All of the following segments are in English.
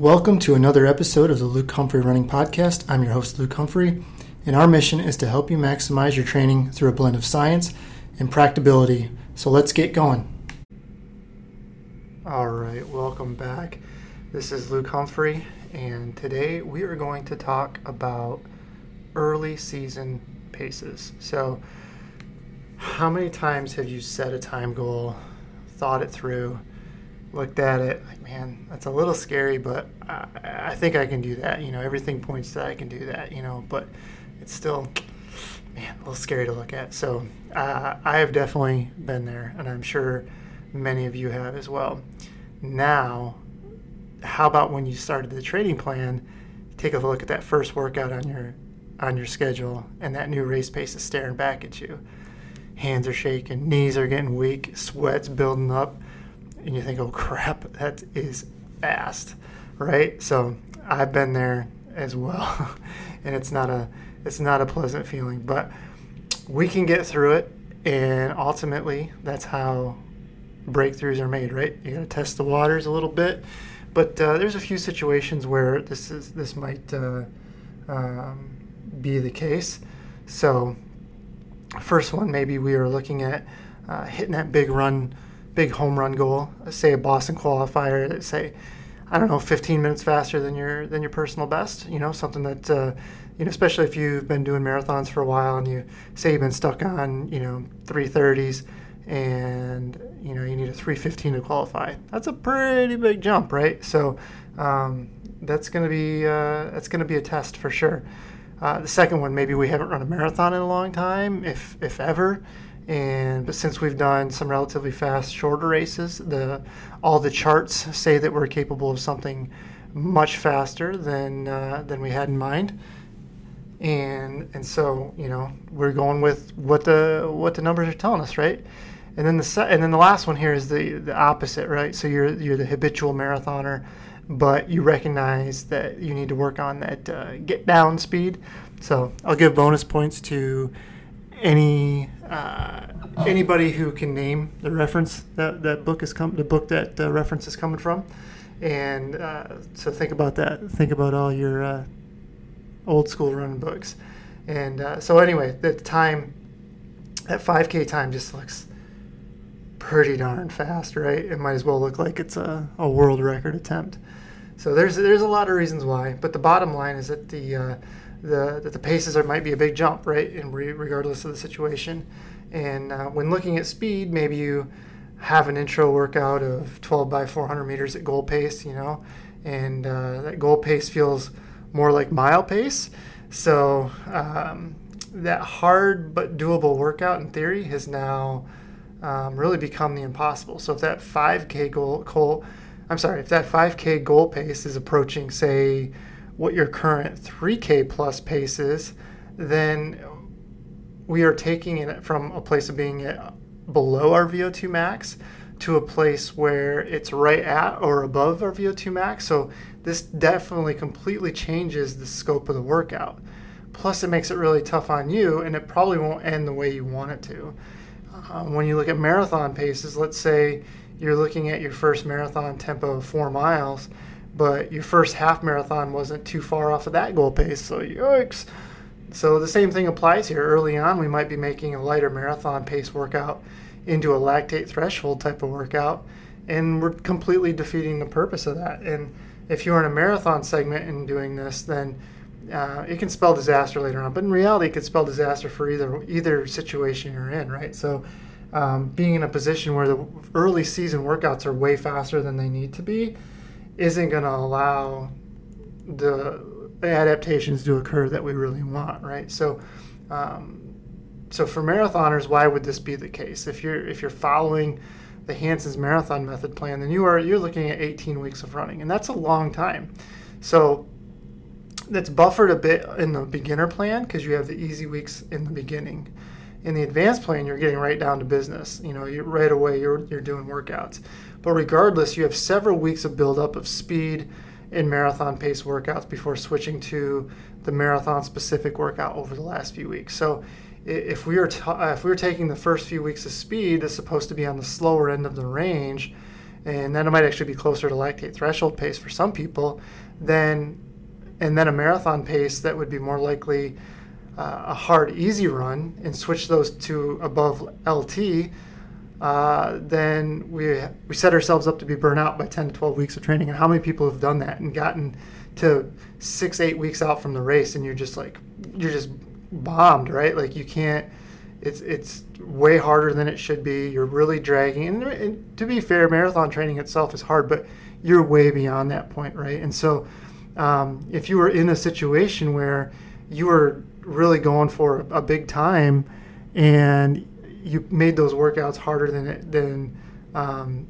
Welcome to another episode of the Luke Humphrey Running Podcast. I'm your host, Luke Humphrey, and our mission is to help you maximize your training through a blend of science and practicability. So let's get going. All right, welcome back. This is Luke Humphrey, and today we are going to talk about early season paces. So, how many times have you set a time goal, thought it through? Looked at it like, man, that's a little scary, but I, I think I can do that. You know, everything points that I can do that. You know, but it's still, man, a little scary to look at. So uh, I have definitely been there, and I'm sure many of you have as well. Now, how about when you started the training plan? Take a look at that first workout on your on your schedule, and that new race pace is staring back at you. Hands are shaking, knees are getting weak, sweat's building up and you think, oh crap, that is fast, right? So I've been there as well, and it's not a it's not a pleasant feeling, but we can get through it, and ultimately that's how breakthroughs are made, right? You got to test the waters a little bit, but uh, there's a few situations where this is this might uh, um, be the case. So, first one, maybe we are looking at uh, hitting that big run big home run goal, say a Boston qualifier, say I don't know, 15 minutes faster than your than your personal best. You know, something that uh, you know, especially if you've been doing marathons for a while and you say you've been stuck on you know 330s and you know you need a 315 to qualify. That's a pretty big jump, right? So um, that's going to be uh, that's going to be a test for sure. Uh, the second one, maybe we haven't run a marathon in a long time, if if ever and but since we've done some relatively fast shorter races the all the charts say that we're capable of something much faster than uh, than we had in mind. And and so you know we're going with what the what the numbers are telling us right? And then the and then the last one here is the the opposite right? So you're you're the habitual marathoner but you recognize that you need to work on that uh, get down speed. So I'll give bonus points to any uh, anybody who can name the reference that that book is come the book that the reference is coming from, and uh, so think about that. Think about all your uh, old school running books, and uh, so anyway, the time that 5K time just looks pretty darn fast, right? It might as well look like it's a, a world record attempt. So there's there's a lot of reasons why, but the bottom line is that the uh, the that the paces are, might be a big jump, right? And re- regardless of the situation, and uh, when looking at speed, maybe you have an intro workout of 12 by 400 meters at goal pace, you know, and uh, that goal pace feels more like mile pace. So um, that hard but doable workout in theory has now um, really become the impossible. So if that 5K goal, goal, I'm sorry, if that 5K goal pace is approaching, say, what your current 3K plus pace is, then we are taking it from a place of being below our VO2 max to a place where it's right at or above our VO2 max. So this definitely completely changes the scope of the workout. Plus, it makes it really tough on you, and it probably won't end the way you want it to. Um, when you look at marathon paces, let's say you're looking at your first marathon tempo of four miles but your first half marathon wasn't too far off of that goal pace. So yikes. So the same thing applies here. Early on, we might be making a lighter marathon pace workout into a lactate threshold type of workout, and we're completely defeating the purpose of that. And if you're in a marathon segment and doing this, then uh, it can spell disaster later on. But in reality, it could spell disaster for either either situation you're in, right? So um, being in a position where the early season workouts are way faster than they need to be isn't going to allow the adaptations to occur that we really want, right? So, um, so for marathoners, why would this be the case? If you're if you're following the Hansons marathon method plan, then you are you're looking at 18 weeks of running, and that's a long time. So that's buffered a bit in the beginner plan because you have the easy weeks in the beginning. In the advanced plan, you're getting right down to business. You know, you right away you're you're doing workouts. But regardless, you have several weeks of buildup of speed in marathon pace workouts before switching to the marathon specific workout over the last few weeks. So if we are if we are taking the first few weeks of speed that's supposed to be on the slower end of the range, and then it might actually be closer to lactate threshold pace for some people, then and then a marathon pace that would be more likely uh, a hard easy run and switch those to above LT, uh, then we we set ourselves up to be burnt out by 10 to 12 weeks of training. And how many people have done that and gotten to six eight weeks out from the race and you're just like you're just bombed, right? Like you can't. It's it's way harder than it should be. You're really dragging. And, and to be fair, marathon training itself is hard, but you're way beyond that point, right? And so, um, if you were in a situation where you were really going for a big time, and you made those workouts harder than than um,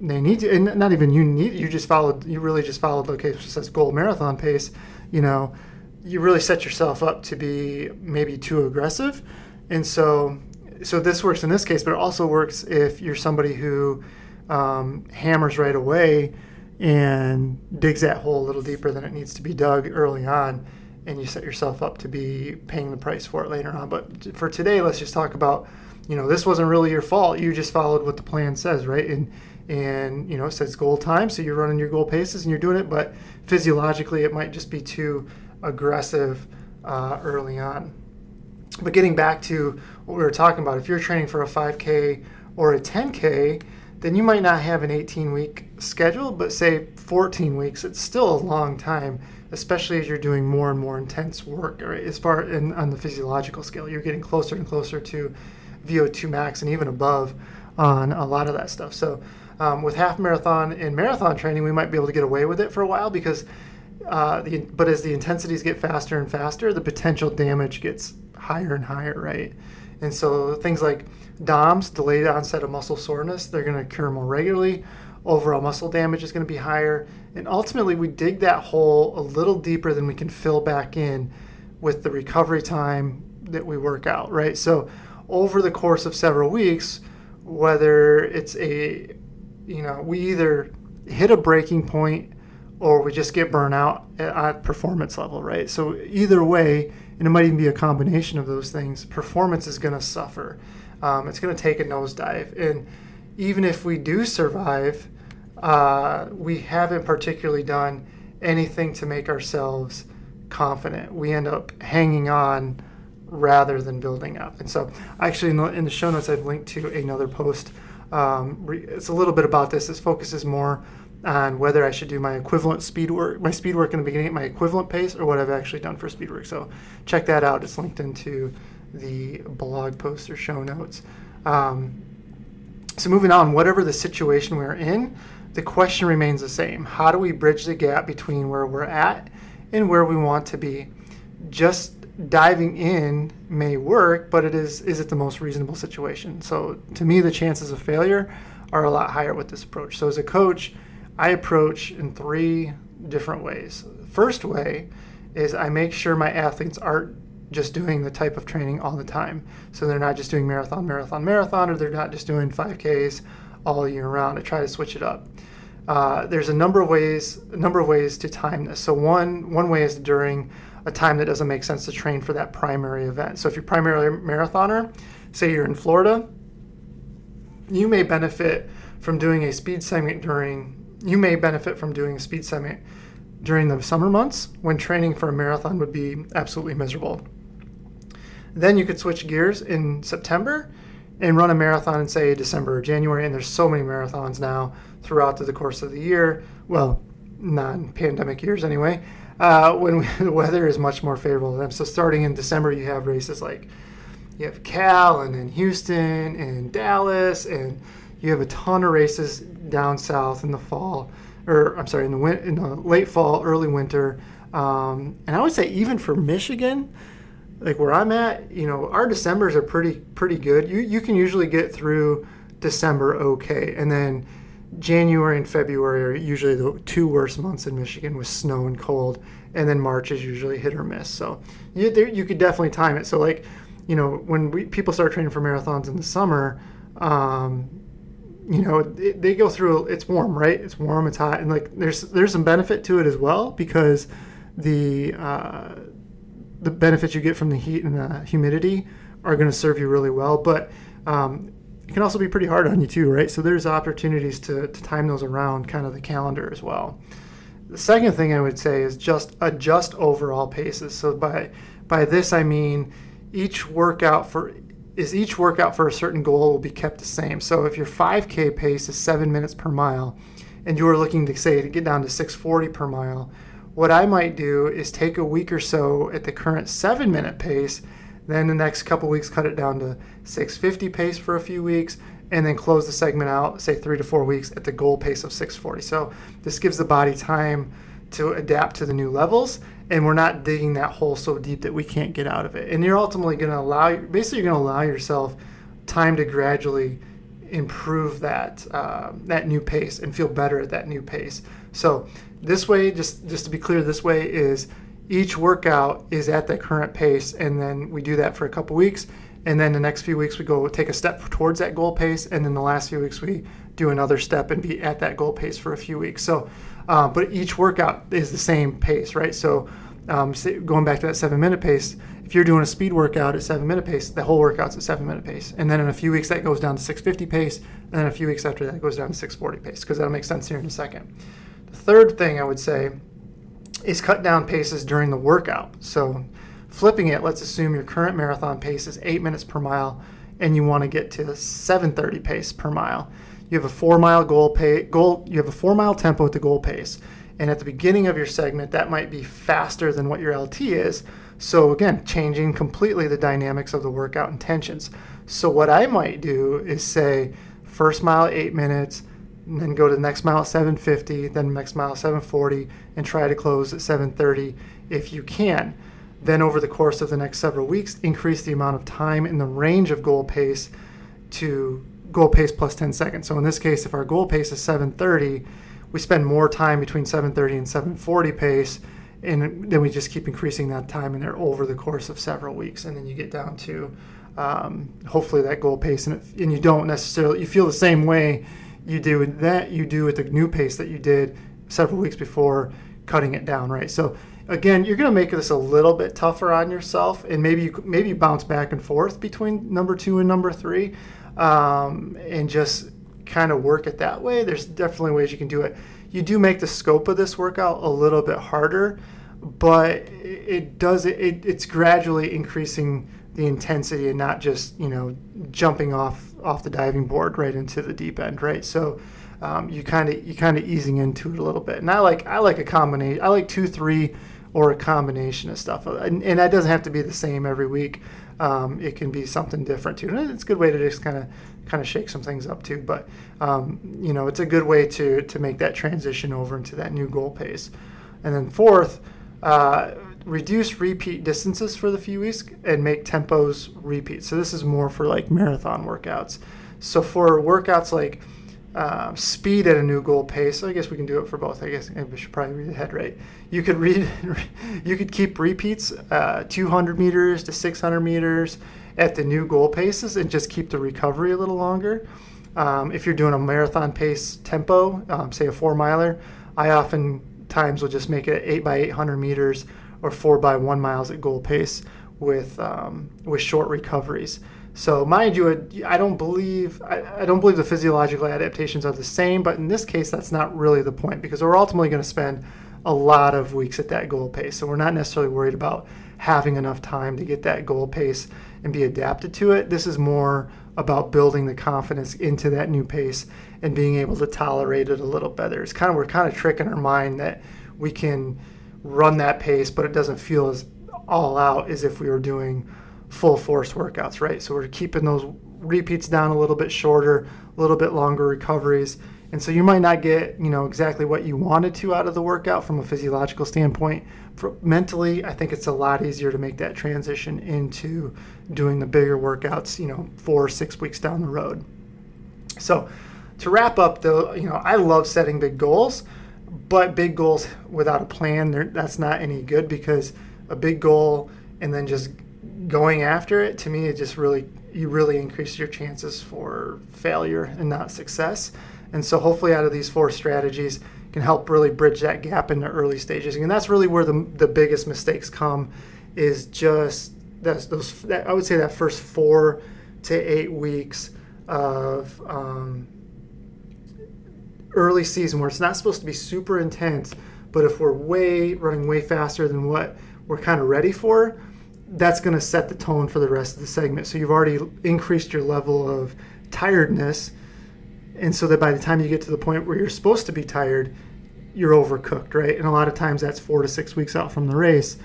they need to, and not even you need. You just followed. You really just followed. Okay, says goal marathon pace. You know, you really set yourself up to be maybe too aggressive, and so so this works in this case, but it also works if you're somebody who um, hammers right away and digs that hole a little deeper than it needs to be dug early on, and you set yourself up to be paying the price for it later on. But for today, let's just talk about, you know, this wasn't really your fault. You just followed what the plan says, right? And and you know, it says goal time, so you're running your goal paces and you're doing it, but physiologically, it might just be too aggressive uh, early on. But getting back to what we were talking about, if you're training for a 5K or a 10K, then you might not have an 18 week schedule, but say 14 weeks. It's still a long time, especially as you're doing more and more intense work. Right? As far in, on the physiological scale, you're getting closer and closer to VO2 max and even above on a lot of that stuff. So, um, with half marathon and marathon training, we might be able to get away with it for a while because uh, the, but as the intensities get faster and faster, the potential damage gets higher and higher, right? And so things like DOMS, delayed onset of muscle soreness, they're going to occur more regularly. Overall muscle damage is going to be higher. And ultimately, we dig that hole a little deeper than we can fill back in with the recovery time that we work out, right? So over the course of several weeks, whether it's a, you know, we either hit a breaking point or we just get burnt out at performance level, right? So either way, and it might even be a combination of those things, performance is going to suffer. Um, it's going to take a nosedive. And even if we do survive, uh, we haven't particularly done anything to make ourselves confident. We end up hanging on rather than building up. And so, actually, in the, in the show notes, I've linked to another post. Um, it's a little bit about this. This focuses more on whether I should do my equivalent speed work, my speed work in the beginning at my equivalent pace, or what I've actually done for speed work. So check that out. It's linked into the blog post or show notes. Um, so moving on, whatever the situation we're in, the question remains the same. How do we bridge the gap between where we're at and where we want to be? Just diving in may work, but it is is it the most reasonable situation? So to me, the chances of failure are a lot higher with this approach. So as a coach, I approach in three different ways. First way is I make sure my athletes aren't just doing the type of training all the time. So they're not just doing marathon, marathon, marathon, or they're not just doing 5Ks all year round. I try to switch it up. Uh, there's a number of ways, a number of ways to time this. So one one way is during a time that doesn't make sense to train for that primary event. So if you're primarily a marathoner, say you're in Florida, you may benefit from doing a speed segment during you may benefit from doing a speed segment during the summer months when training for a marathon would be absolutely miserable. Then you could switch gears in September and run a marathon in, say, December or January. And there's so many marathons now throughout the course of the year. Well, non pandemic years anyway, uh, when we, the weather is much more favorable to them. So starting in December, you have races like you have Cal and then Houston and Dallas and you have a ton of races down south in the fall, or I'm sorry, in the win- in the late fall, early winter, um, and I would say even for Michigan, like where I'm at, you know, our December's are pretty pretty good. You you can usually get through December okay, and then January and February are usually the two worst months in Michigan with snow and cold, and then March is usually hit or miss. So you there, you could definitely time it. So like, you know, when we, people start training for marathons in the summer, um, you know they go through it's warm right it's warm it's hot and like there's there's some benefit to it as well because the uh, the benefits you get from the heat and the humidity are going to serve you really well but um, it can also be pretty hard on you too, right? So there's opportunities to, to time those around kind of the calendar as well. The second thing I would say is just adjust overall paces. So by by this I mean each workout for is each workout for a certain goal will be kept the same. So if your 5K pace is seven minutes per mile, and you are looking to say to get down to 640 per mile, what I might do is take a week or so at the current seven minute pace, then the next couple weeks cut it down to 650 pace for a few weeks, and then close the segment out, say three to four weeks at the goal pace of 640. So this gives the body time to adapt to the new levels, and we're not digging that hole so deep that we can't get out of it. And you're ultimately going to allow, basically, you're going to allow yourself time to gradually improve that uh, that new pace and feel better at that new pace. So this way, just just to be clear, this way is each workout is at the current pace, and then we do that for a couple weeks, and then the next few weeks we go take a step towards that goal pace, and then the last few weeks we do another step and be at that goal pace for a few weeks. So, uh, but each workout is the same pace, right? So, um, going back to that seven minute pace, if you're doing a speed workout at seven minute pace, the whole workout's at seven minute pace, and then in a few weeks that goes down to 650 pace, and then a few weeks after that goes down to 640 pace, because that'll make sense here in a second. Third thing I would say is cut down paces during the workout. So Flipping it, let's assume your current marathon pace is eight minutes per mile and you want to get to 730 pace per mile. You have a four mile goal pay, goal you have a four mile tempo at the goal pace. And at the beginning of your segment, that might be faster than what your LT is. So again, changing completely the dynamics of the workout intentions. So what I might do is say first mile eight minutes, and then go to the next mile at 750, then next mile 740, and try to close at 730 if you can. Then, over the course of the next several weeks, increase the amount of time in the range of goal pace to goal pace plus 10 seconds. So, in this case, if our goal pace is 730, we spend more time between 730 and 740 pace, and then we just keep increasing that time in there over the course of several weeks. And then you get down to um, hopefully that goal pace, and, and you don't necessarily, you feel the same way you do that you do at the new pace that you did several weeks before cutting it down, right? So again, you're going to make this a little bit tougher on yourself, and maybe you maybe you bounce back and forth between number two and number three, um, and just kind of work it that way. There's definitely ways you can do it. You do make the scope of this workout a little bit harder, but it does it, it's gradually increasing the intensity and not just you know jumping off off the diving board right into the deep end, right? So um, you kind of you kind of easing into it a little bit. And I like I like a combination. I like two three or a combination of stuff. And, and that doesn't have to be the same every week. Um, it can be something different too. And it's a good way to just kind of kind of shake some things up too. But um, you know, it's a good way to to make that transition over into that new goal pace. And then fourth, uh, reduce repeat distances for the few weeks and make tempos repeat. So this is more for like marathon workouts. So for workouts like um, speed at a new goal pace. I guess we can do it for both. I guess we should probably read the head rate. You could read, you could keep repeats, uh, 200 meters to 600 meters at the new goal paces, and just keep the recovery a little longer. Um, if you're doing a marathon pace tempo, um, say a four miler, I oftentimes will just make it eight by 800 meters or four by one miles at goal pace with um, with short recoveries. So mind you, I don't believe I, I, don't believe the physiological adaptations are the same, but in this case, that's not really the point because we're ultimately going to spend a lot of weeks at that goal pace. So we're not necessarily worried about having enough time to get that goal pace and be adapted to it. This is more about building the confidence into that new pace and being able to tolerate it a little better. It's kind of we're kind of tricking our mind that we can run that pace, but it doesn't feel as all out as if we were doing full force workouts, right? So we're keeping those repeats down a little bit shorter, a little bit longer recoveries. And so you might not get, you know, exactly what you wanted to out of the workout from a physiological standpoint. For, mentally, I think it's a lot easier to make that transition into doing the bigger workouts, you know, four or six weeks down the road. So to wrap up, though, you know, I love setting big goals, but big goals without a plan, that's not any good because a big goal and then just going after it to me it just really you really increase your chances for failure and not success. And so hopefully out of these four strategies can help really bridge that gap in the early stages. And that's really where the, the biggest mistakes come is just that's those that, i would say that first four to eight weeks of um, early season where it's not supposed to be super intense, but if we're way running way faster than what we're kind of ready for, that's going to set the tone for the rest of the segment. So you've already increased your level of tiredness, and so that by the time you get to the point where you're supposed to be tired, you're overcooked, right? And a lot of times that's four to six weeks out from the race,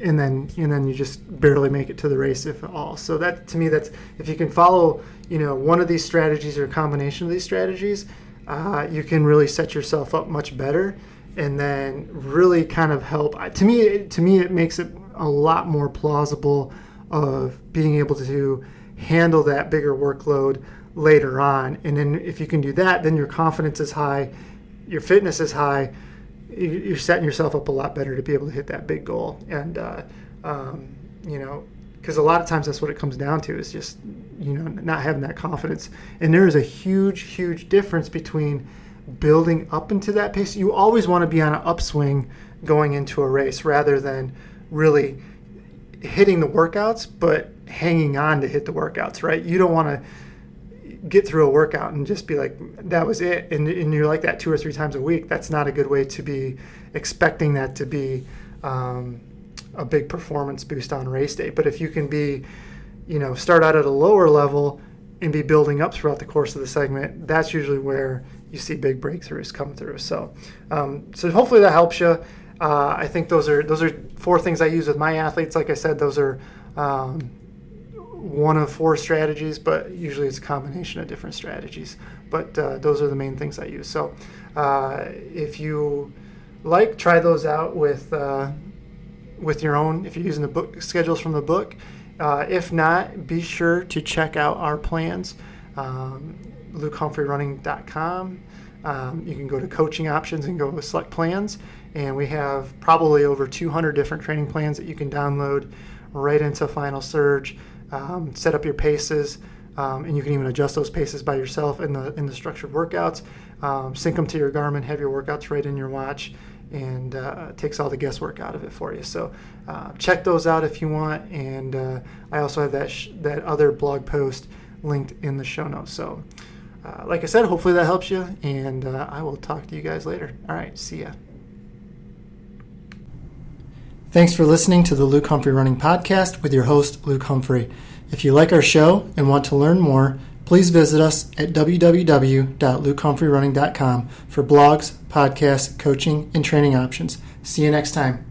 and then and then you just barely make it to the race if at all. So that to me, that's if you can follow, you know, one of these strategies or a combination of these strategies, uh, you can really set yourself up much better, and then really kind of help. To me, to me, it makes it a lot more plausible of being able to handle that bigger workload later on. And then if you can do that, then your confidence is high, your fitness is high. You're setting yourself up a lot better to be able to hit that big goal. And uh, um, you know, because a lot of times that's what it comes down to is just you know not having that confidence. And there is a huge, huge difference between building up into that pace. You always want to be on an upswing going into a race rather than really hitting the workouts, but hanging on to hit the workouts, right? You don't want to get through a workout and just be like, that was it. And, and you're like that two or three times a week. That's not a good way to be expecting that to be um, a big performance boost on race day. But if you can be, you know, start out at a lower level and be building up throughout the course of the segment, that's usually where you see big breakthroughs come through. So, um, so hopefully that helps you. Uh, I think those are those are four things I use with my athletes. Like I said, those are um, one of four strategies, but usually it's a combination of different strategies. But uh, those are the main things I use. So uh, if you like, try those out with uh, with your own. If you're using the book schedules from the book. Uh, if not, be sure to check out our plans. Um, LukeHumphreyRunning.com. Um, you can go to coaching options and go select plans and we have probably over 200 different training plans that you can download right into Final Surge. Um, set up your paces, um, and you can even adjust those paces by yourself in the in the structured workouts. Um, sync them to your Garmin, have your workouts right in your watch, and uh, takes all the guesswork out of it for you. So uh, check those out if you want. And uh, I also have that sh- that other blog post linked in the show notes. So. Uh, like I said, hopefully that helps you, and uh, I will talk to you guys later. All right, see ya. Thanks for listening to the Luke Humphrey Running Podcast with your host, Luke Humphrey. If you like our show and want to learn more, please visit us at www.lukehumphreyrunning.com for blogs, podcasts, coaching, and training options. See you next time.